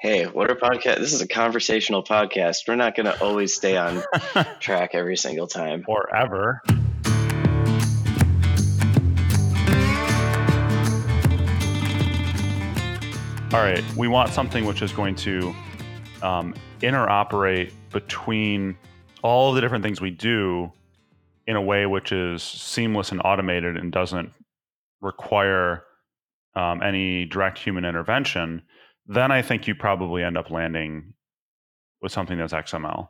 Hey, what are podcast? This is a conversational podcast. We're not going to always stay on track every single time. or ever. All right, we want something which is going to um, interoperate between all of the different things we do in a way which is seamless and automated and doesn't require um, any direct human intervention. Then I think you probably end up landing with something that's XML.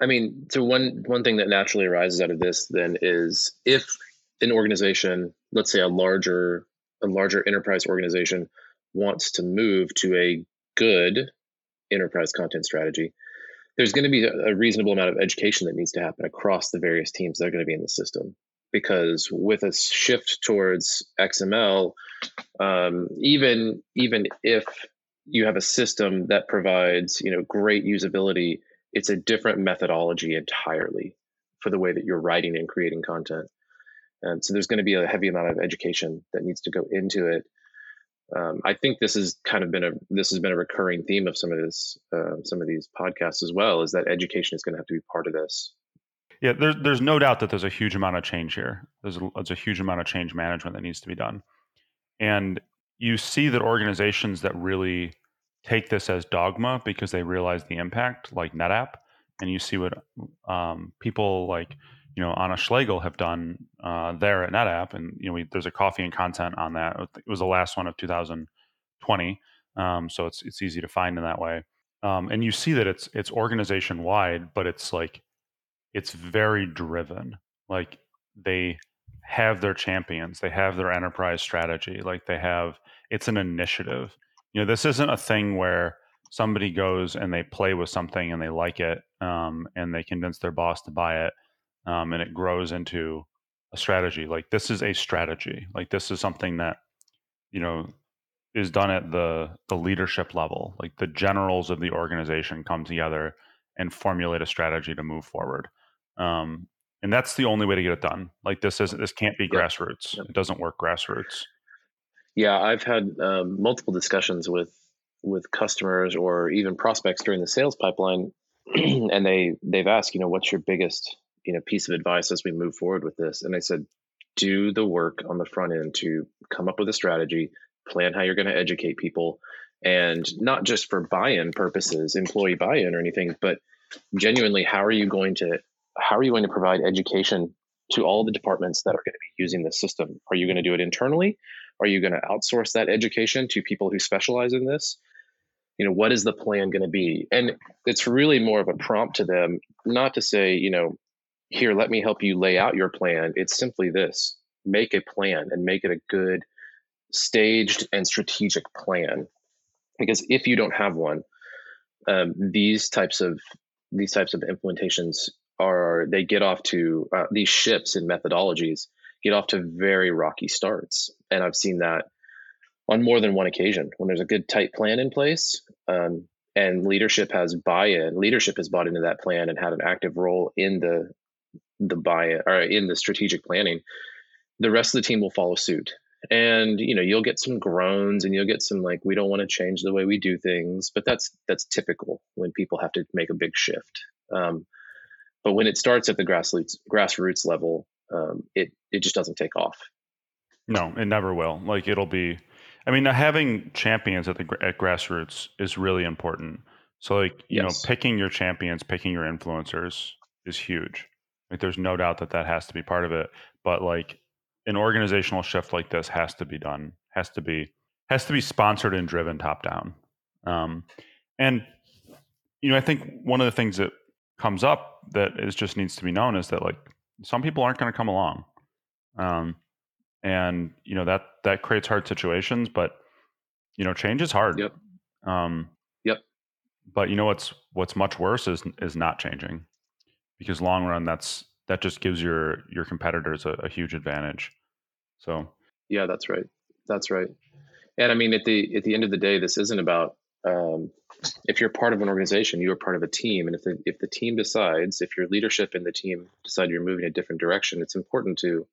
I mean, so one one thing that naturally arises out of this then is if an organization, let's say a larger a larger enterprise organization, wants to move to a good enterprise content strategy, there's going to be a reasonable amount of education that needs to happen across the various teams that are going to be in the system. Because with a shift towards XML, um, even even if you have a system that provides you know great usability, it's a different methodology entirely for the way that you're writing and creating content. And so there's going to be a heavy amount of education that needs to go into it um, I think this has kind of been a this has been a recurring theme of some of this uh, some of these podcasts as well is that education is going to have to be part of this. Yeah, there's there's no doubt that there's a huge amount of change here. There's a, there's a huge amount of change management that needs to be done, and you see that organizations that really take this as dogma because they realize the impact, like NetApp, and you see what um, people like you know Anna Schlegel have done uh, there at NetApp, and you know we, there's a coffee and content on that. It was the last one of 2020, um, so it's it's easy to find in that way. Um, and you see that it's it's organization wide, but it's like it's very driven. Like they have their champions, they have their enterprise strategy, like they have it's an initiative. You know, this isn't a thing where somebody goes and they play with something and they like it um, and they convince their boss to buy it um, and it grows into a strategy. Like this is a strategy. Like this is something that you know is done at the the leadership level. Like the generals of the organization come together and formulate a strategy to move forward. Um, and that's the only way to get it done. Like this is this can't be grassroots. Yep. It doesn't work grassroots. Yeah, I've had um, multiple discussions with with customers or even prospects during the sales pipeline, and they they've asked, you know, what's your biggest you know piece of advice as we move forward with this? And i said do the work on the front end to come up with a strategy plan how you're going to educate people and not just for buy-in purposes employee buy-in or anything but genuinely how are you going to how are you going to provide education to all the departments that are going to be using the system? Are you going to do it internally are you going to outsource that education to people who specialize in this you know what is the plan going to be and it's really more of a prompt to them not to say you know here, let me help you lay out your plan. It's simply this make a plan and make it a good, staged, and strategic plan. Because if you don't have one, um, these types of these types of implementations are they get off to uh, these ships and methodologies get off to very rocky starts, and I've seen that on more than one occasion when there's a good tight plan in place. Um, and leadership has buy-in leadership has bought into that plan and had an active role in the the buy-in or in the strategic planning, the rest of the team will follow suit. And you know, you'll get some groans and you'll get some like, we don't want to change the way we do things, but that's that's typical when people have to make a big shift. Um, but when it starts at the grassroots grassroots level, um, it it just doesn't take off. No, it never will. Like it'll be. I mean, having champions at the at grassroots is really important. So, like you yes. know, picking your champions, picking your influencers is huge. Like there's no doubt that that has to be part of it. But like an organizational shift like this has to be done, has to be has to be sponsored and driven top down. Um, and you know, I think one of the things that comes up that is just needs to be known is that like some people aren't going to come along, um, and you know that that creates hard situations. But you know, change is hard. Yep. Um, yep. But you know what's what's much worse is is not changing because long run that's that just gives your your competitors a, a huge advantage. So yeah, that's right. That's right. And I mean, at the at the end of the day, this isn't about um, if you're part of an organization, you are part of a team, and if the if the team decides, if your leadership and the team decide you're moving a different direction, it's important to,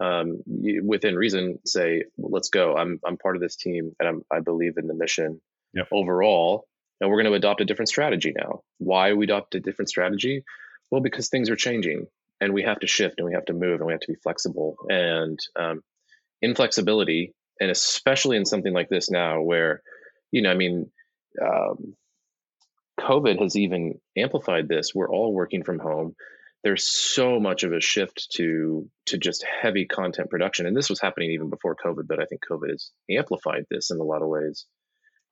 um, you, within reason, say, well, "Let's go. I'm I'm part of this team, and I'm, I believe in the mission yep. overall, and we're going to adopt a different strategy now. Why we adopt a different strategy? Well, because things are changing and we have to shift and we have to move and we have to be flexible. And um, inflexibility, and especially in something like this now, where, you know, I mean, um, COVID has even amplified this. We're all working from home. There's so much of a shift to to just heavy content production, and this was happening even before COVID. But I think COVID has amplified this in a lot of ways.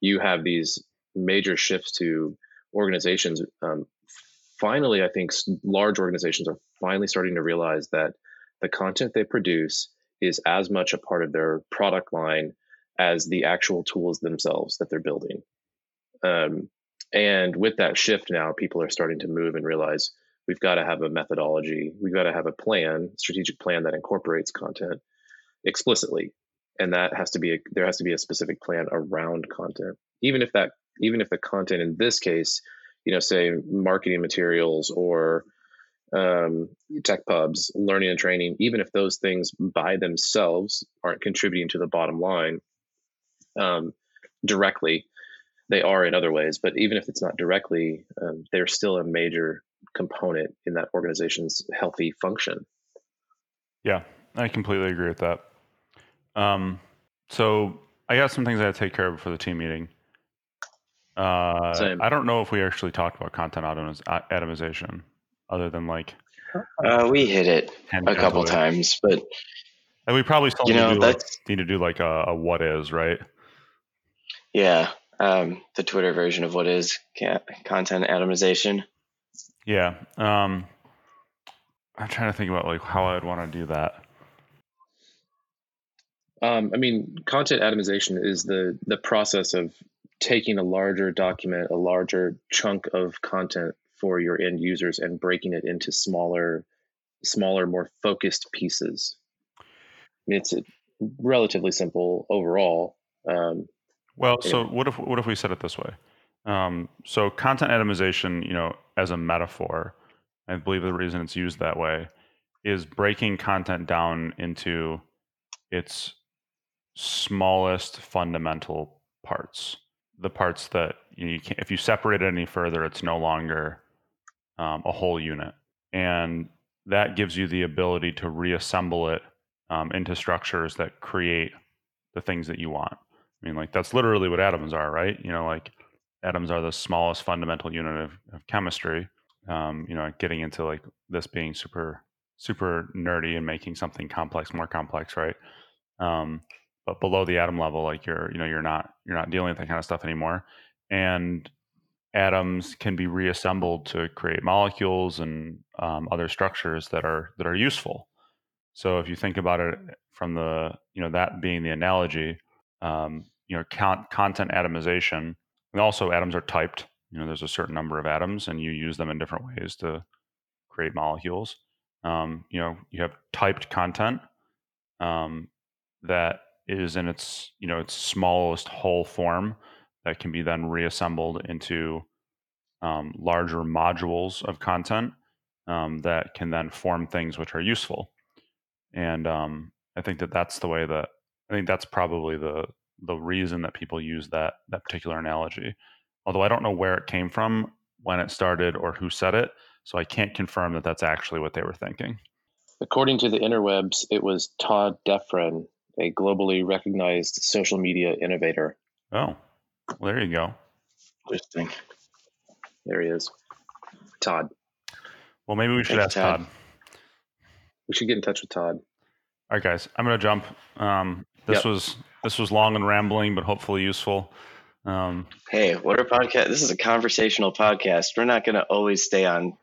You have these major shifts to organizations. Um, finally, I think large organizations are finally starting to realize that the content they produce is as much a part of their product line as the actual tools themselves that they're building. Um, and with that shift now, people are starting to move and realize we've got to have a methodology, we've got to have a plan, strategic plan that incorporates content explicitly. And that has to be a, there has to be a specific plan around content, even if that even if the content in this case, you know, say marketing materials or um, tech pubs, learning and training, even if those things by themselves aren't contributing to the bottom line um, directly, they are in other ways. But even if it's not directly, um, they're still a major component in that organization's healthy function. Yeah, I completely agree with that. Um, so I got some things I had to take care of before the team meeting. Uh, Same. I don't know if we actually talked about content atomiz- atomization, other than like Uh, we hit it a couple away. times, but And we probably still You need, know, to do like, need to do like a, a what is, right? yeah, um, the Twitter version of what is content atomization. Yeah. Um, I'm trying to think about like how I'd want to do that. Um, I mean, content atomization is the the process of taking a larger document, a larger chunk of content for your end users, and breaking it into smaller, smaller, more focused pieces. I mean, it's relatively simple overall. Um, Well, so what if what if we said it this way? Um, so content atomization, you know, as a metaphor, I believe the reason it's used that way is breaking content down into its smallest fundamental parts. The parts that you, can't, if you separate it any further, it's no longer um, a whole unit, and that gives you the ability to reassemble it um, into structures that create the things that you want. I mean, like that's literally what atoms are, right? You know, like atoms are the smallest fundamental unit of, of chemistry. Um, you know, getting into like this being super, super nerdy and making something complex more complex, right? Um, but below the atom level, like you're, you know, you're not, you're not dealing with that kind of stuff anymore. And atoms can be reassembled to create molecules and um, other structures that are that are useful. So if you think about it from the, you know, that being the analogy, um, you know, con- content atomization, and also atoms are typed. You know, there's a certain number of atoms, and you use them in different ways to create molecules. Um, you know, you have typed content um, that is in its, you know, its smallest whole form that can be then reassembled into um, larger modules of content um, that can then form things which are useful. And um, I think that that's the way that I think that's probably the the reason that people use that that particular analogy. Although I don't know where it came from, when it started, or who said it, so I can't confirm that that's actually what they were thinking. according to the interwebs, it was Todd Defren, a globally recognized social media innovator. Oh, well, there you go. Interesting. There he is, Todd. Well, maybe we should Thanks, ask Todd. Todd. We should get in touch with Todd. All right, guys, I'm gonna jump. Um, this Yep. was this was long and rambling, but hopefully useful. Um, Hey, what are podcast? This is a conversational podcast. We're not going to always stay on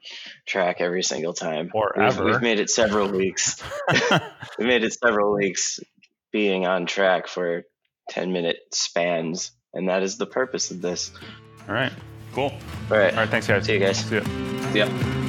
track every single time. Or we've, ever. We've made it several weeks. we made it several weeks being on track for 10 minute spans. And that is the purpose of this. all right, cool. All right. All right, thanks, guys. See you guys. See ya. Yeah.